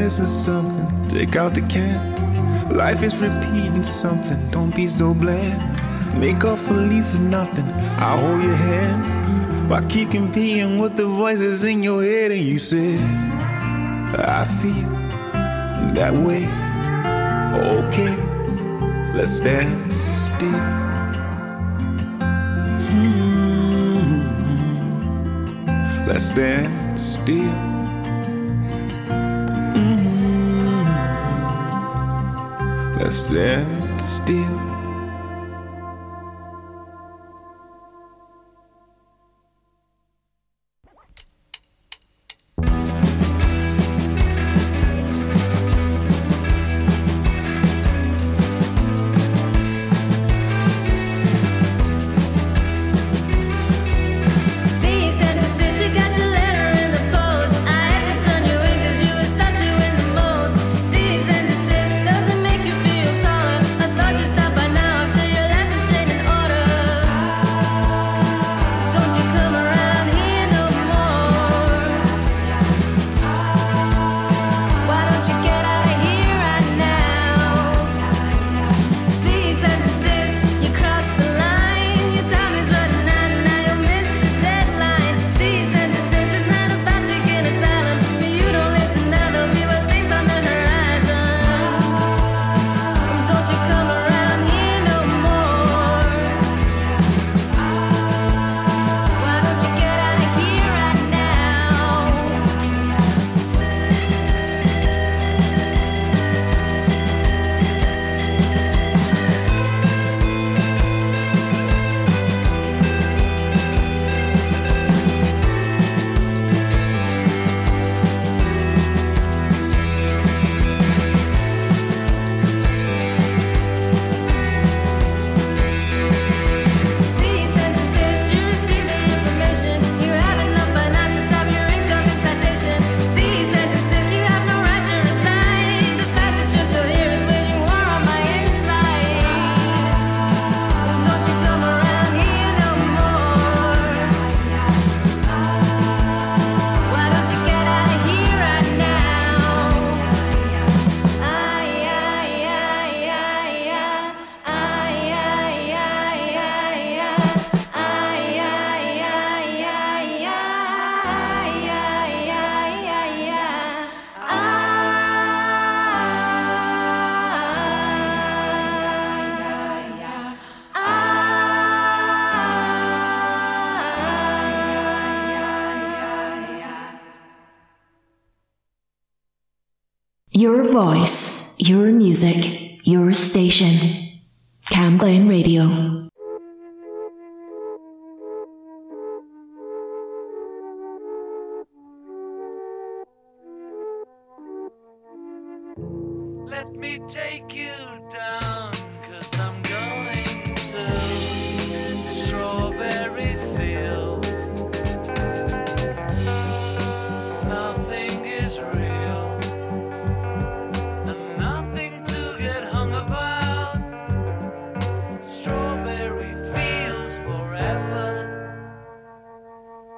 missing something, take out the can. Life is repeating something, don't be so bland. Make up for losing nothing, I'll hold your hand. While keep competing with the voices in your head, and you say, I feel that way. Okay, let's stand still. Mm-hmm. Let's stand still. Let's stand still.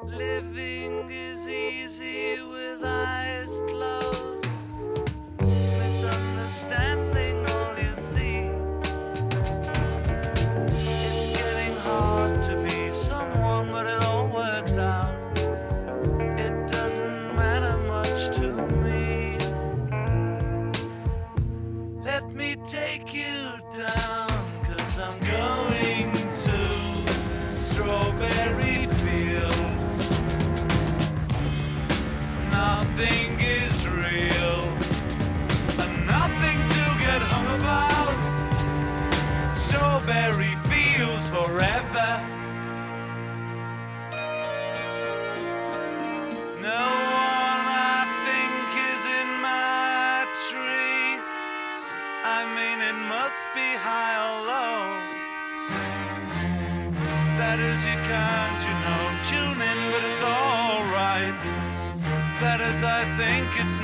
Nothing is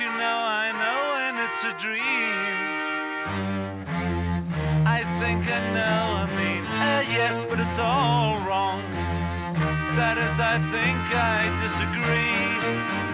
You know I know and it's a dream. I think I know, I mean, uh, yes, but it's all wrong. That is, I think I disagree.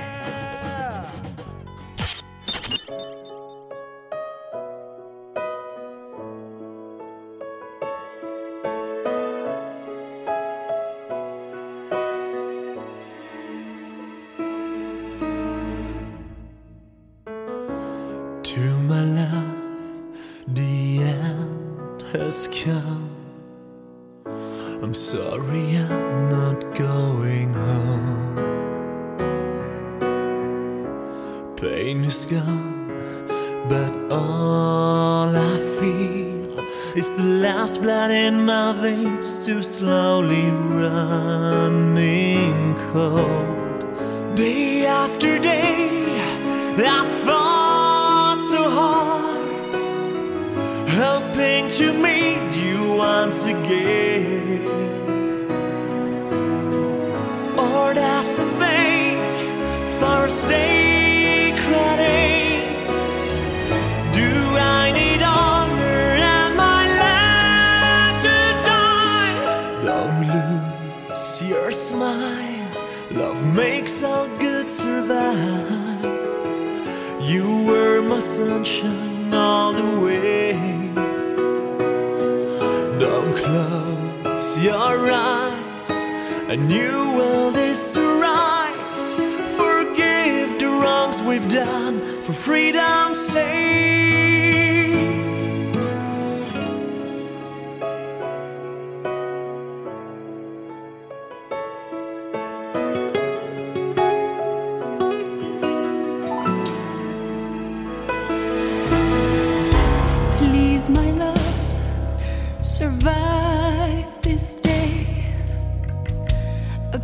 sky.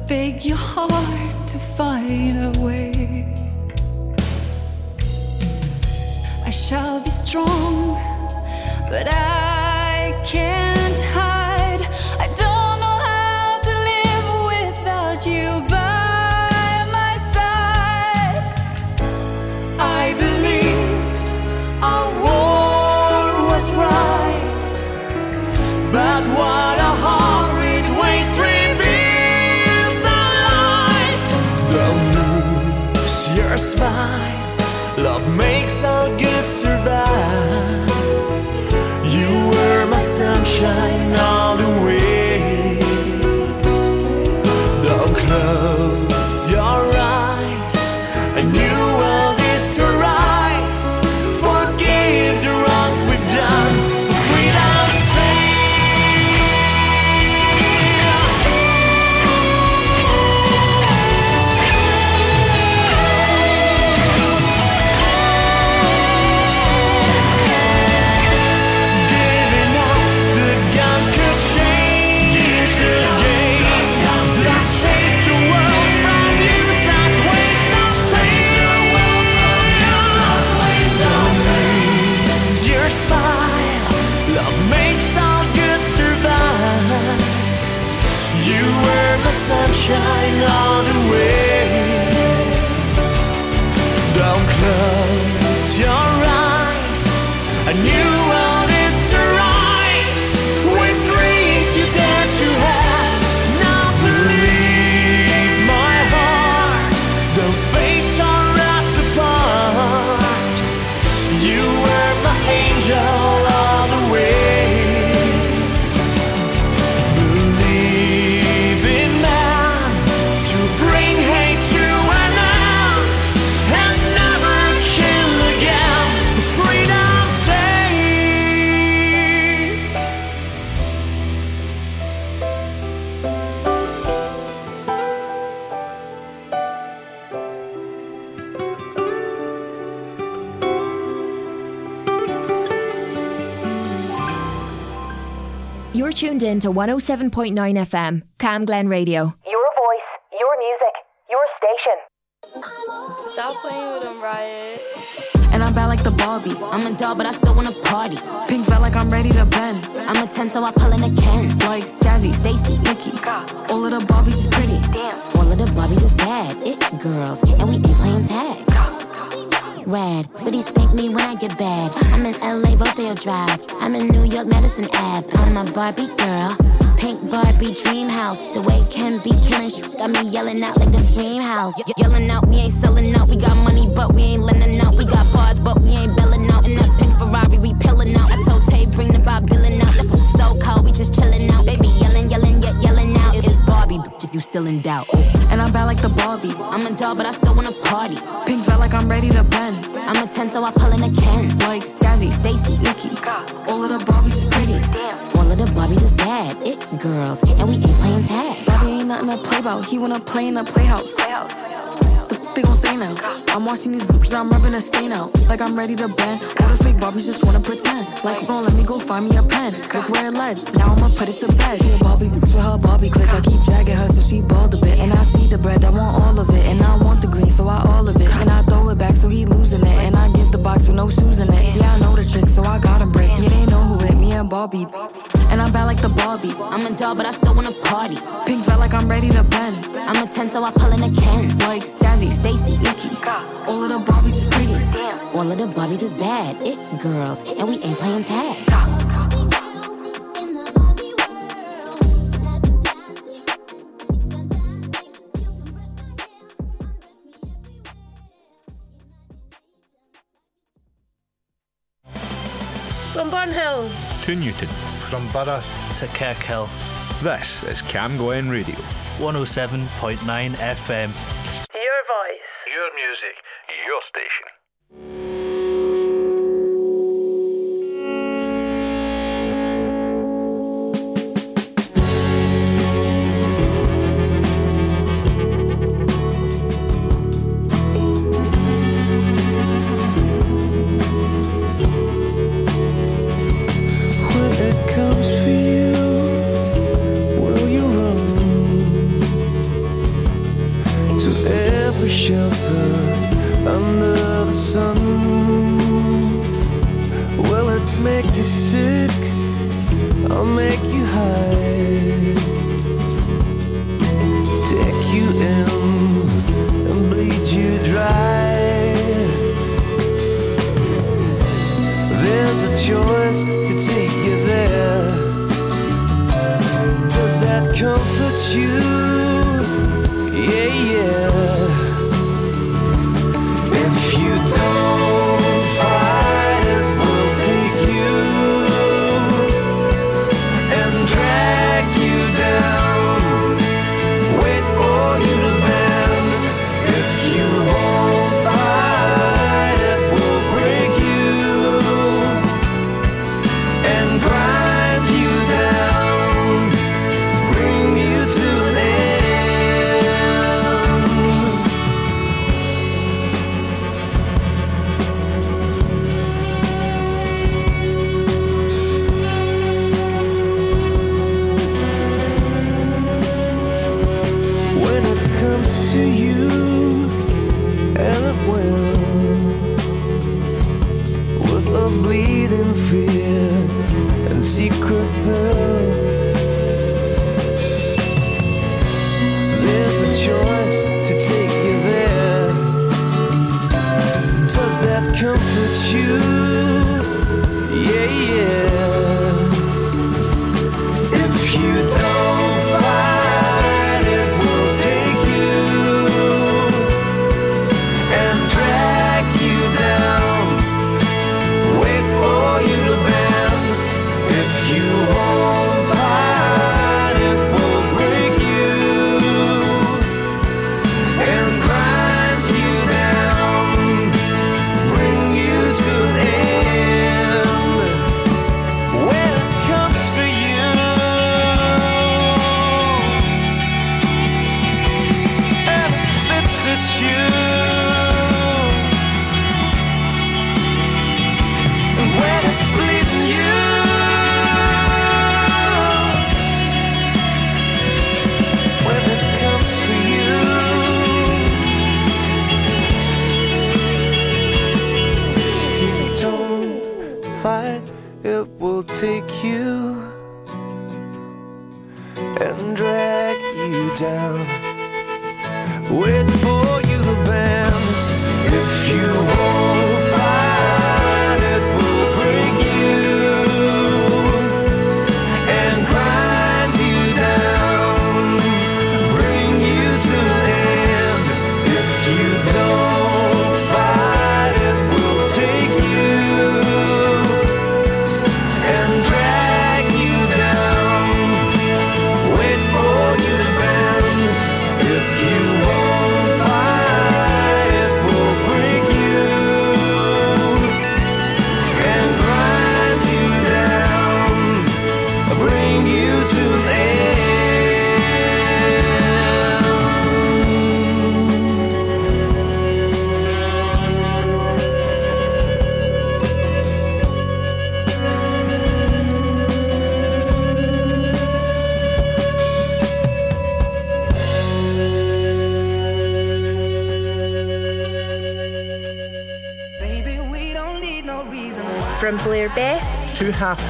beg your heart to find a way. I shall be strong, but I. in to 107.9 FM, Cam Glen Radio. Your voice, your music, your station. Stop playing with him, Riot. And I'm bad like the Barbie. I'm a doll, but I still wanna party. Pink felt like I'm ready to bend. I'm a 10, so I pull in a Ken. Like Jazzy, Stacy, Nikki. All of the Barbies is pretty. Damn. All of the Barbies is bad. It girls, and we ain't playing tag. Rad, but he spank me when I get bad. I'm in LA, Rodeo Drive. I'm in New York, Madison Ave. I'm a Barbie girl. Pink Barbie dream house. The way Ken be killing shit got me yelling out like the scream house. Ye- yelling out, we ain't selling out. We got money, but we ain't lending out. We got bars, but we ain't belling out. In that pink Ferrari, we pillin' out. I told Tay, bring the Bob Dylan out. The so cold, we just chillin' out. Baby, you still in doubt. And I'm bad like the Barbie. I'm a doll, but I still wanna party. Pink felt like I'm ready to bend. I'm a 10, so I pull in a Ken. Like Jazzy, Stacy, Nikki. All of the Barbies is pretty. All of the Barbies is bad. It girls, and we ain't playing tag. Barbie ain't nothing to play about. He wanna play in the playhouse. They gon' say now. I'm watching these bitches, I'm rubbing a stain out. Like I'm ready to bend. All the fake Barbies just wanna pretend. Like, don't let me go find me a pen. Look where it led. Now I'ma put it to bed. She a Barbie bitch her Barbie click. I keep Barbie. And I'm bad like the Barbie. I'm a doll, but I still wanna party. Pink felt like I'm ready to bend. I'm a 10, so I pull in a Ken. Like Jazzy, Stacy, Nikki. All of the Barbies is pretty. All of the Barbies is bad. It girls, and we ain't playing tag. To Newton. From Borough to Kirkhill, This is Cam Glen Radio. 107.9 FM. Your voice. Your music, your station.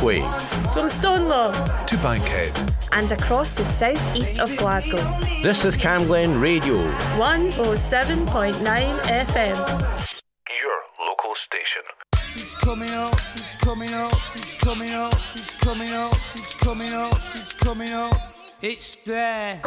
way. From Stonelaw to Bankhead and across the southeast of Glasgow. This is Cam Glen Radio 107.9 FM. Your local station. It's coming up, it's coming up, it's coming up, it's coming up, it's coming up, it's coming up. It's there.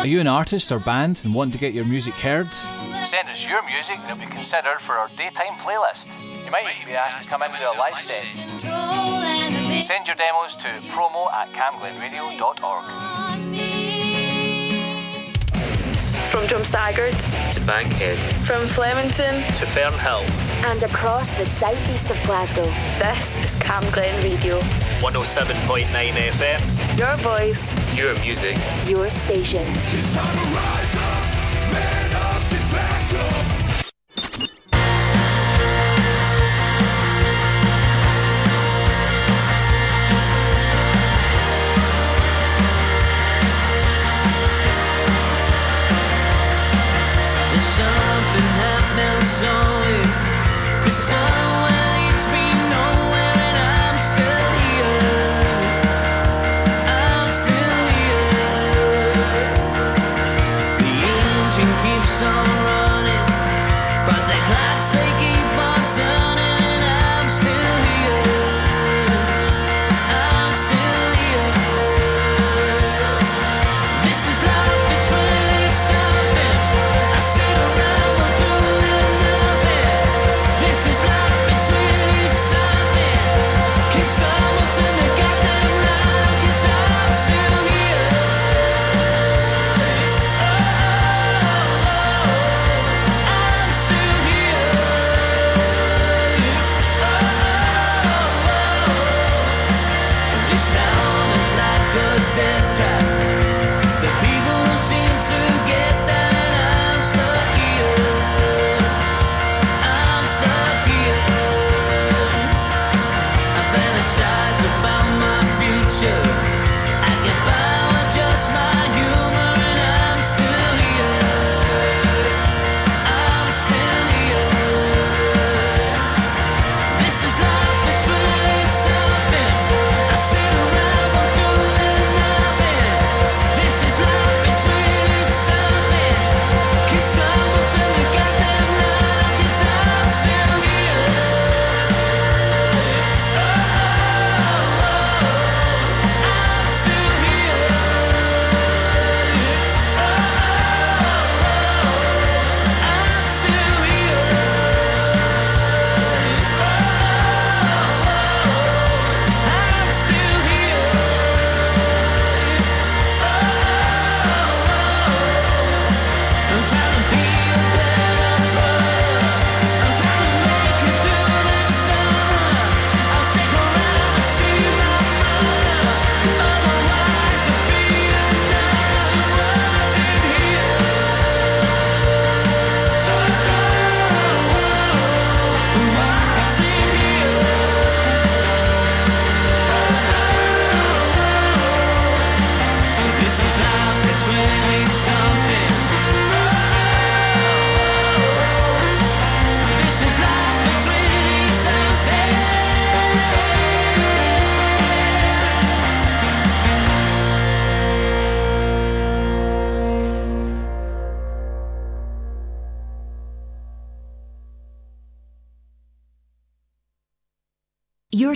Are you an artist or band and want to get your music heard? Send us your music and it'll be considered for our daytime playlist. You might even be asked to come into a live set. Send your demos to promo at camglenradio.org. From Drumsagard to Bankhead, from Flemington to Fernhill, and across the southeast of Glasgow. This is Cam Glen Radio 107.9 FM. Your voice, your music, your station.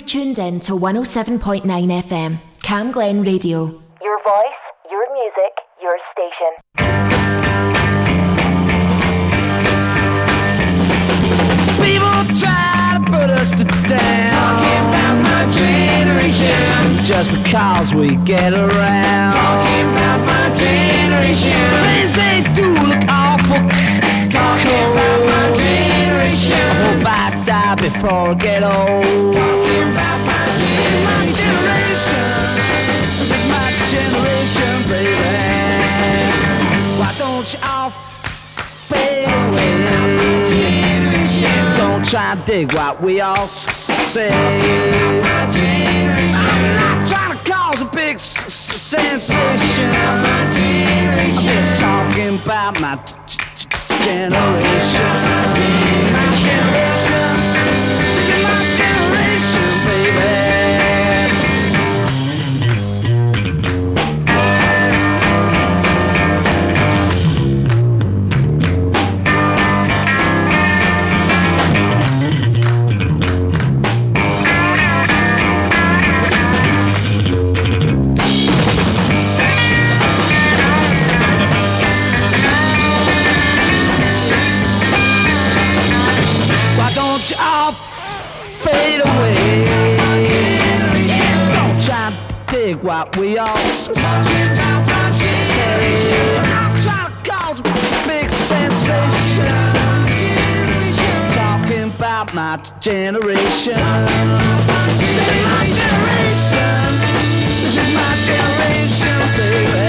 You're tuned in to 107.9 FM, Cam Glen Radio. Your voice, your music, your station. People try to put us to down. Talking about my generation. Just because we get around. Talking about my generation. Things they do look awful. Talking about before I get old. Talking about my generation. This is my generation, baby. Why don't you all fade away? Don't try to dig what we all say. I'm not trying to cause a big sensation. I'm just talking about my generation. My generation. We all big sensation. Talking about my generation. This is my generation, baby.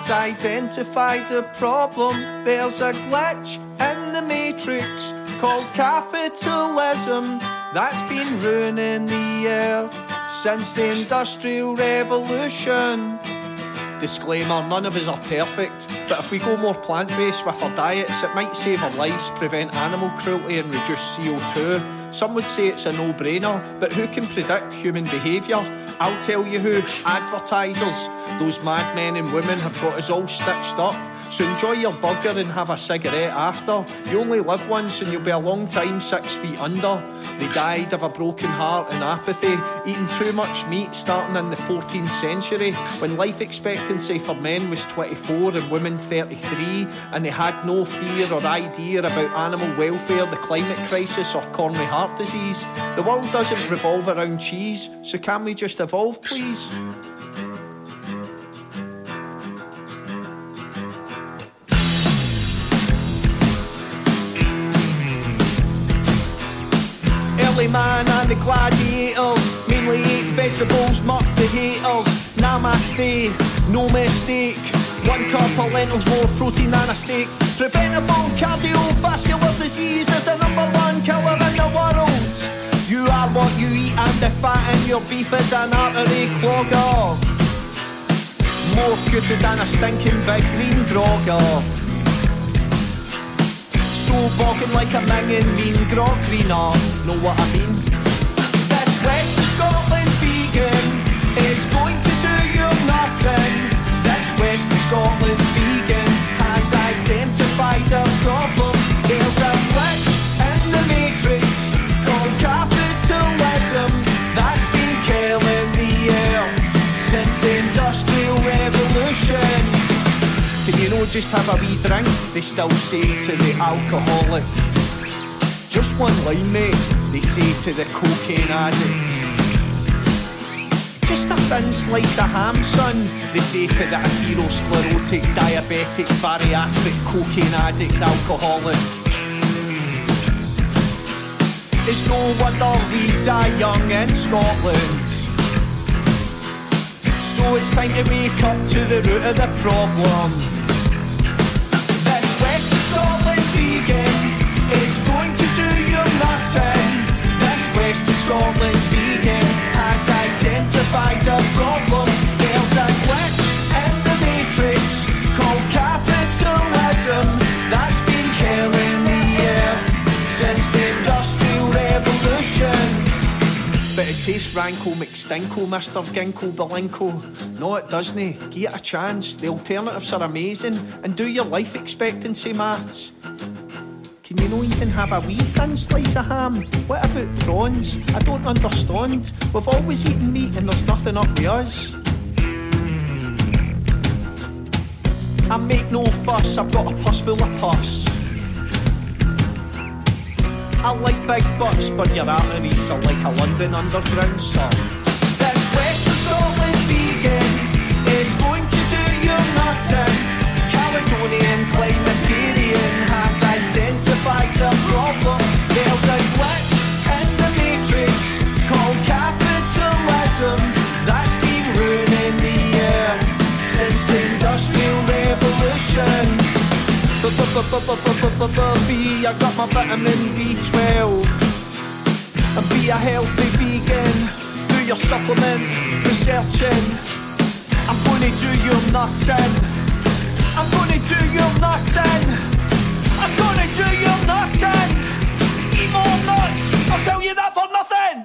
Has identified a problem. There's a glitch in the matrix called capitalism that's been ruining the earth since the Industrial Revolution. Disclaimer, none of us are perfect, but if we go more plant based with our diets, it might save our lives, prevent animal cruelty, and reduce CO2. Some would say it's a no brainer, but who can predict human behaviour? I'll tell you who advertisers. Those madmen and women have got us all stitched up. So enjoy your burger and have a cigarette after. You only live once and you'll be a long time six feet under. They died of a broken heart and apathy, eating too much meat starting in the 14th century when life expectancy for men was 24 and women 33, and they had no fear or idea about animal welfare, the climate crisis, or coronary heart disease. The world doesn't revolve around cheese, so can we just evolve, please? Man and the gladiators mainly ate vegetables, muck the haters. Namaste, no mistake. One cup of lentils, more protein than a steak. Preventable cardiovascular disease is the number one killer in the world. You are what you eat, and the fat in your beef is an artery clogger. More putrid than a stinking big green grogger. So like a minging mean grog greener. Know what I mean? This West Scotland vegan is going to do you nothing. This West Scotland vegan has identified a problem. Just have a wee drink? They still say to the alcoholic. Just one line, mate, they say to the cocaine addict. Just a thin slice of ham, son, they say to the atherosclerotic, diabetic, bariatric, cocaine addict, alcoholic. It's no wonder we die young in Scotland. So it's time to wake up to the root of the problem. Scotland vegan has identified a problem. There's a glitch in the matrix called capitalism that's been killing the air since the industrial revolution. but it tastes rankle McStinko, Mr. Ginkle Belinko. No, it doesn't. Give it a chance. The alternatives are amazing. And do your life expectancy maths. Can you not even have a wee thin slice of ham? What about prawns? I don't understand. We've always eaten meat and there's nothing up with us. I make no fuss, I've got a purse full of pus. I like big butts, but your arteries are like a London underground song. B, I got my vitamin B12 and be a healthy vegan. Do your supplement researching. I'm gonna do your nutting. I'm gonna do your nutting. I'm gonna do your nutting. Eat more nuts. I'll tell you that for nothing.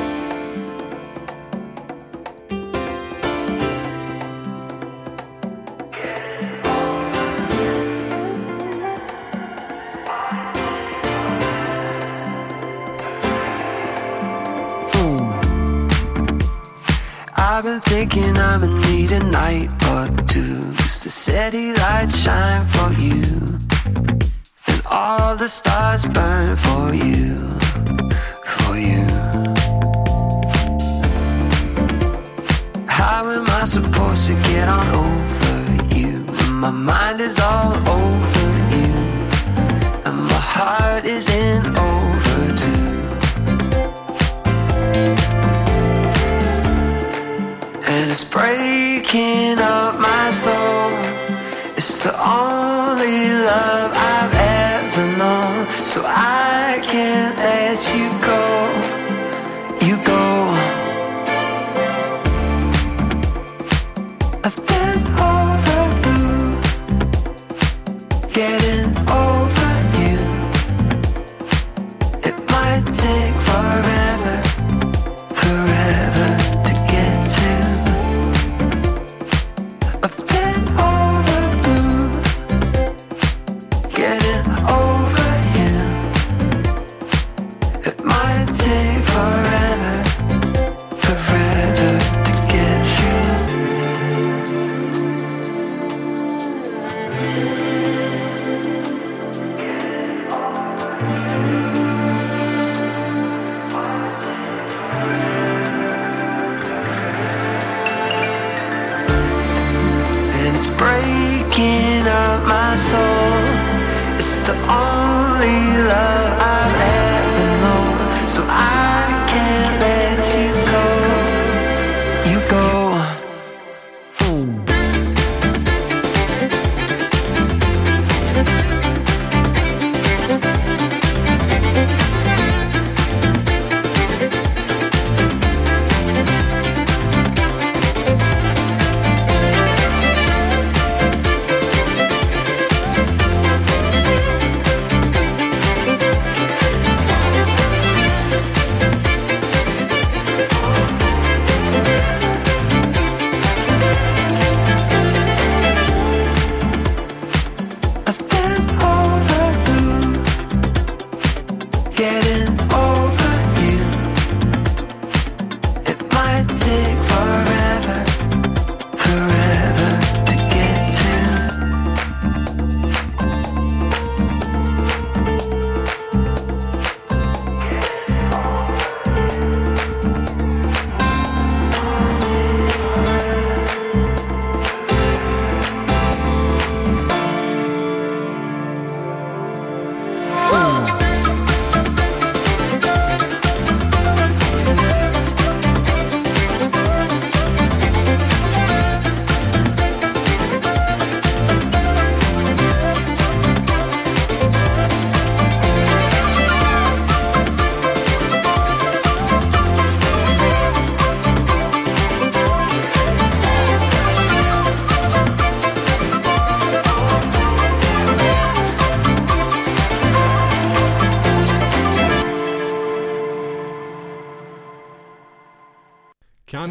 I've been thinking I'm in need a night or two Just to steady light shine for you. And all the stars burn for you For you. How am I supposed to get on over you? When my mind is all over you. And my heart is in overdue it's breaking up my soul. It's the only love I've ever known. So I can't let you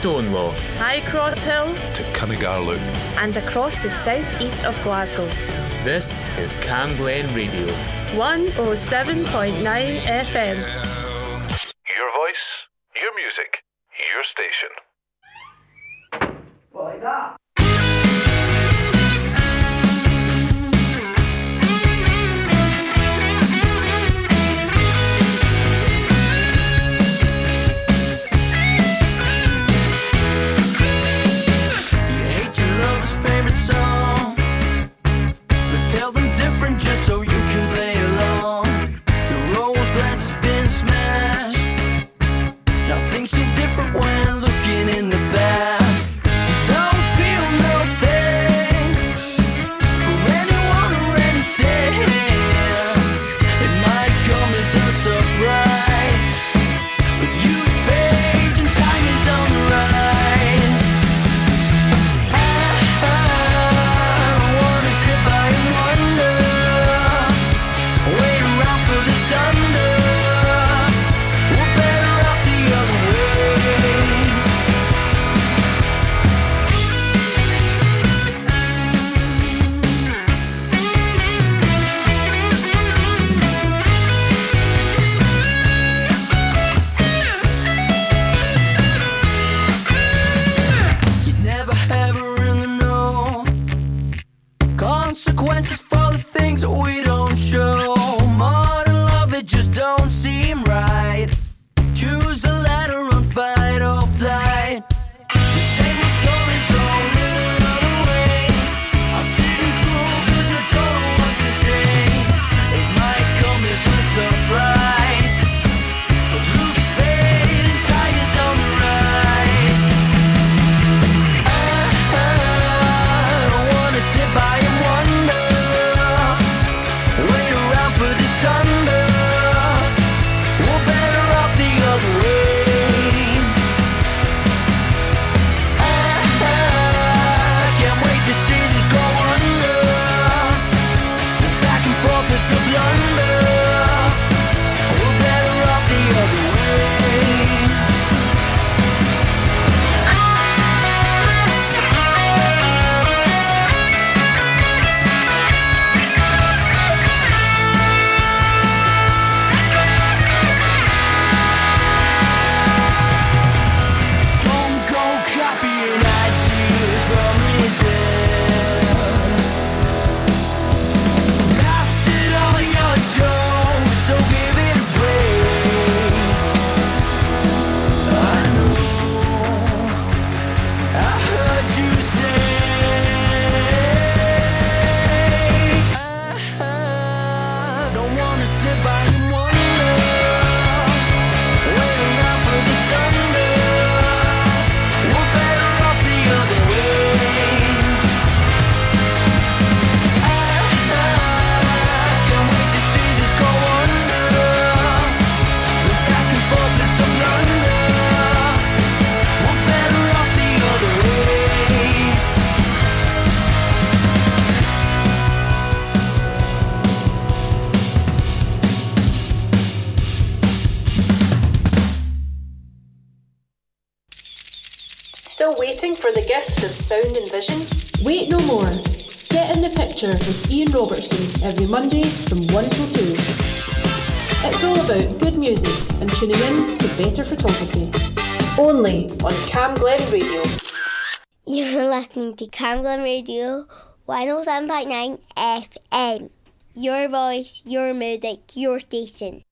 Stonelaw, High Cross Hill, to Cunningarloop, and across the southeast of Glasgow. This is Cam Glen Radio, 107.9 FM. for the gift of sound and vision? Wait no more. Get in the picture with Ian Robertson every Monday from 1 till 2. It's all about good music and tuning in to better photography. Only on Cam Glen Radio. You're listening to Cam Glen Radio 107.9 FM. Your voice, your music, your station.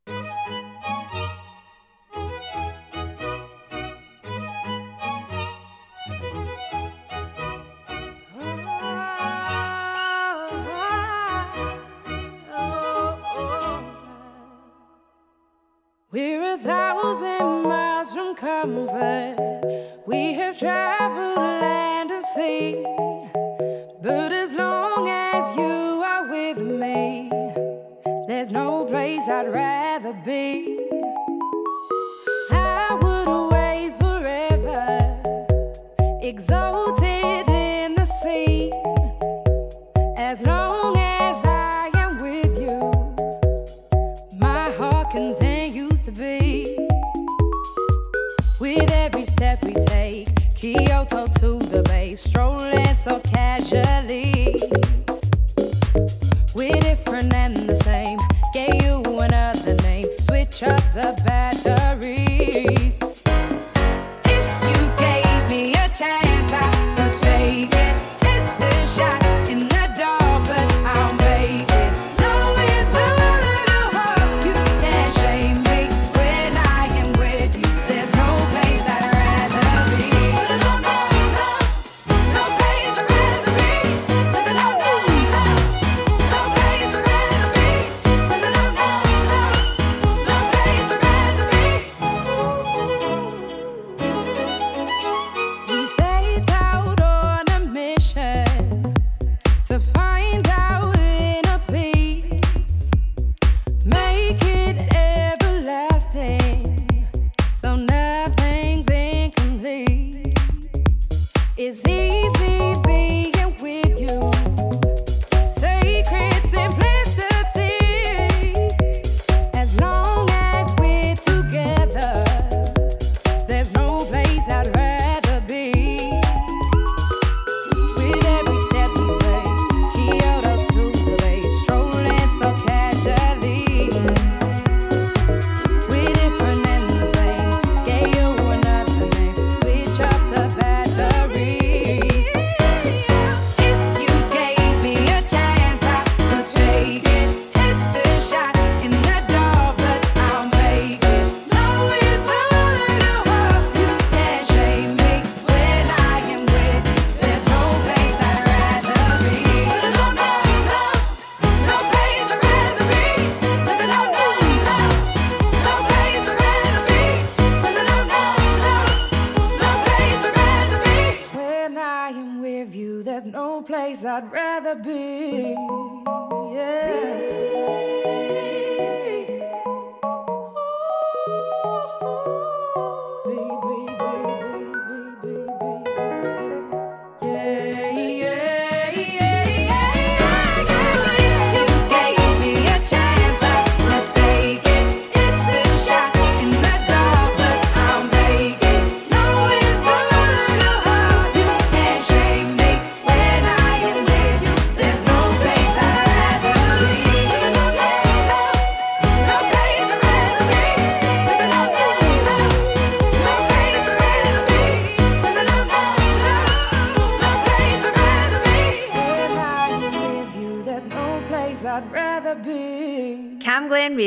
thousand miles from comfort. We have traveled land and sea. But as long as you are with me, there's no place I'd rather be. I would away forever, exalted. so casually. We're different and the no place I'd rather be. Yeah.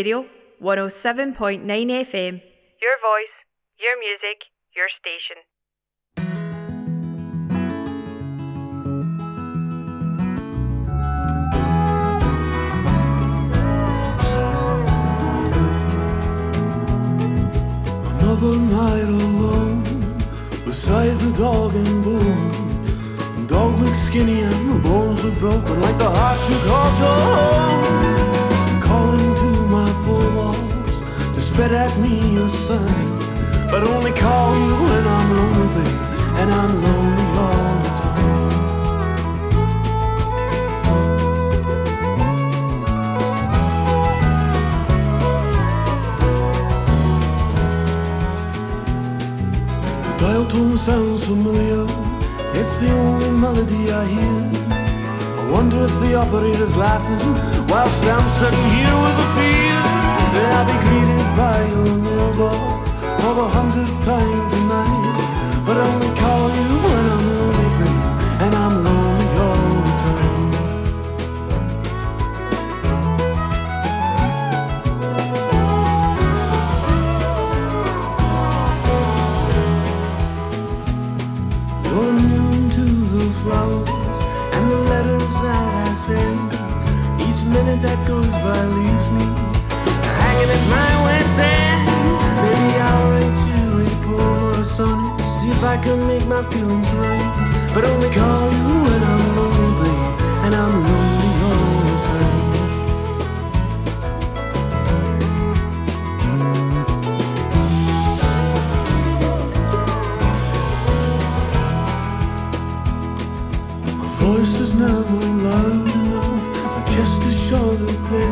107.9 FM. Your voice, your music, your station. Another night alone beside the dog and bone. The dog looks skinny and the bones are broken like the heart you called your home. Spit at me a sign. But only call you when I'm lonely, babe, and I'm lonely all the time. The dial tone sounds familiar. It's the only melody I hear. I wonder if the operator's laughing whilst I'm sitting here with a fear I'll be greeted by your mailbox for the hundredth time tonight. But I only call you when I'm lonely, and I'm lonely all the time. You're immune to the flowers and the letters that I send. Each minute that goes by leaves I can make my feelings right. But only call you when I'm lonely, and I'm lonely all the time. My voice is never loud enough, but just a shorter play.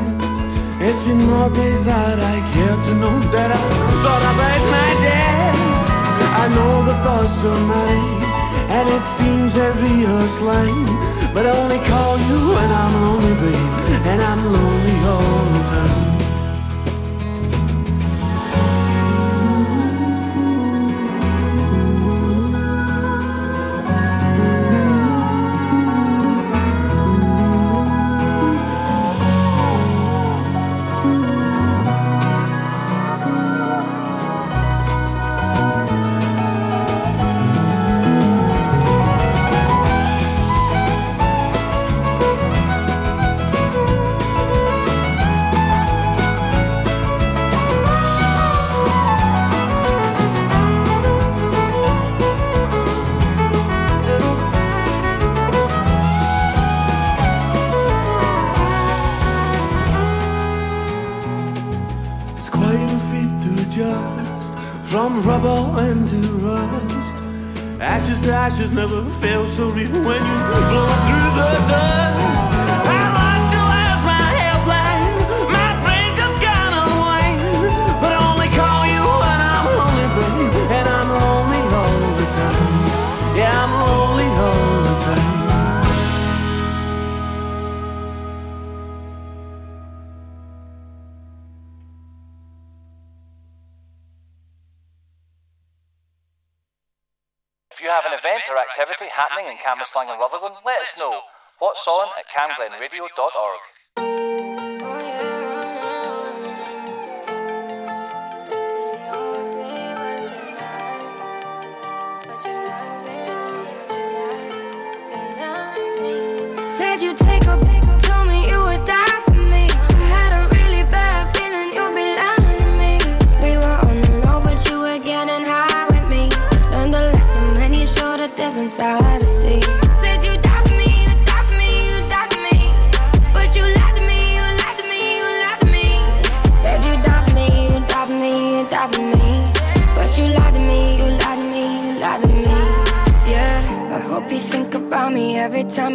It's been more days that I care to know that I thought about my dad. Know the thoughts are mine, And it seems every rehearsed line But I only call you when I'm lonely, babe And I'm lonely all the time ashes to ashes never felt so real when you blow through the dust. Activity happening in Cambuslang and Rutherglen, let us know. What's on at camglenradio.org. Said you take a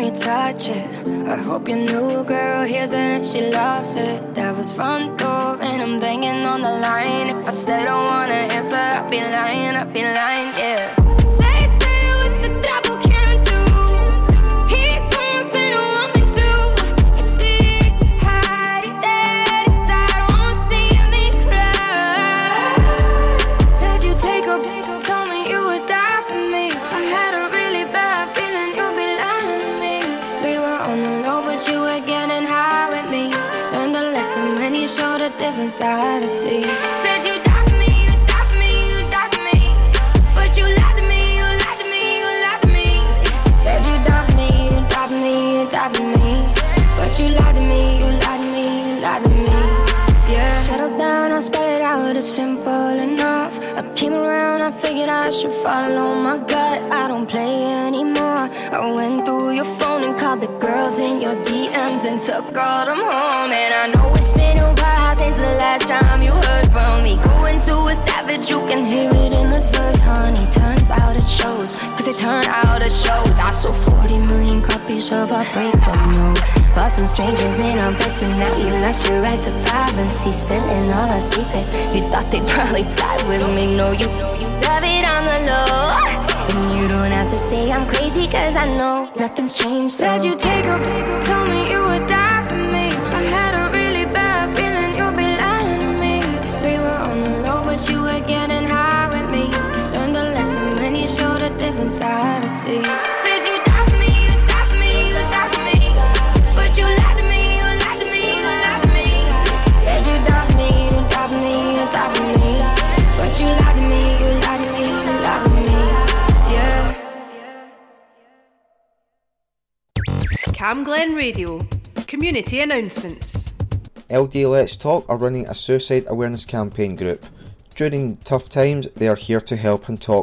you touch it. I hope your new girl hears it and she loves it. That was front door and I'm banging on the line. If I said I wanna answer, I'd be lying, I'd be lying, yeah. It shows. I sold 40 million copies of our breakup note. Bought some strangers in our beds and now you lost your right to privacy. Spilling all our secrets. You thought they'd probably die with me. No, you know you love it on the low. And you don't have to say I'm crazy cause I know nothing's changed. Said you take a told me you would die a to see. Said you die for me, you die for me, you die for me. But you lied to me, you lied to me, you lied to me. Said you die for me, you die for me, you die for me. But you lied to me, you lied to me, you lied to me. Yeah. Cam Glen Radio. Community announcements. LD Let's Talk are running a suicide awareness campaign group. During tough times, they are here to help and talk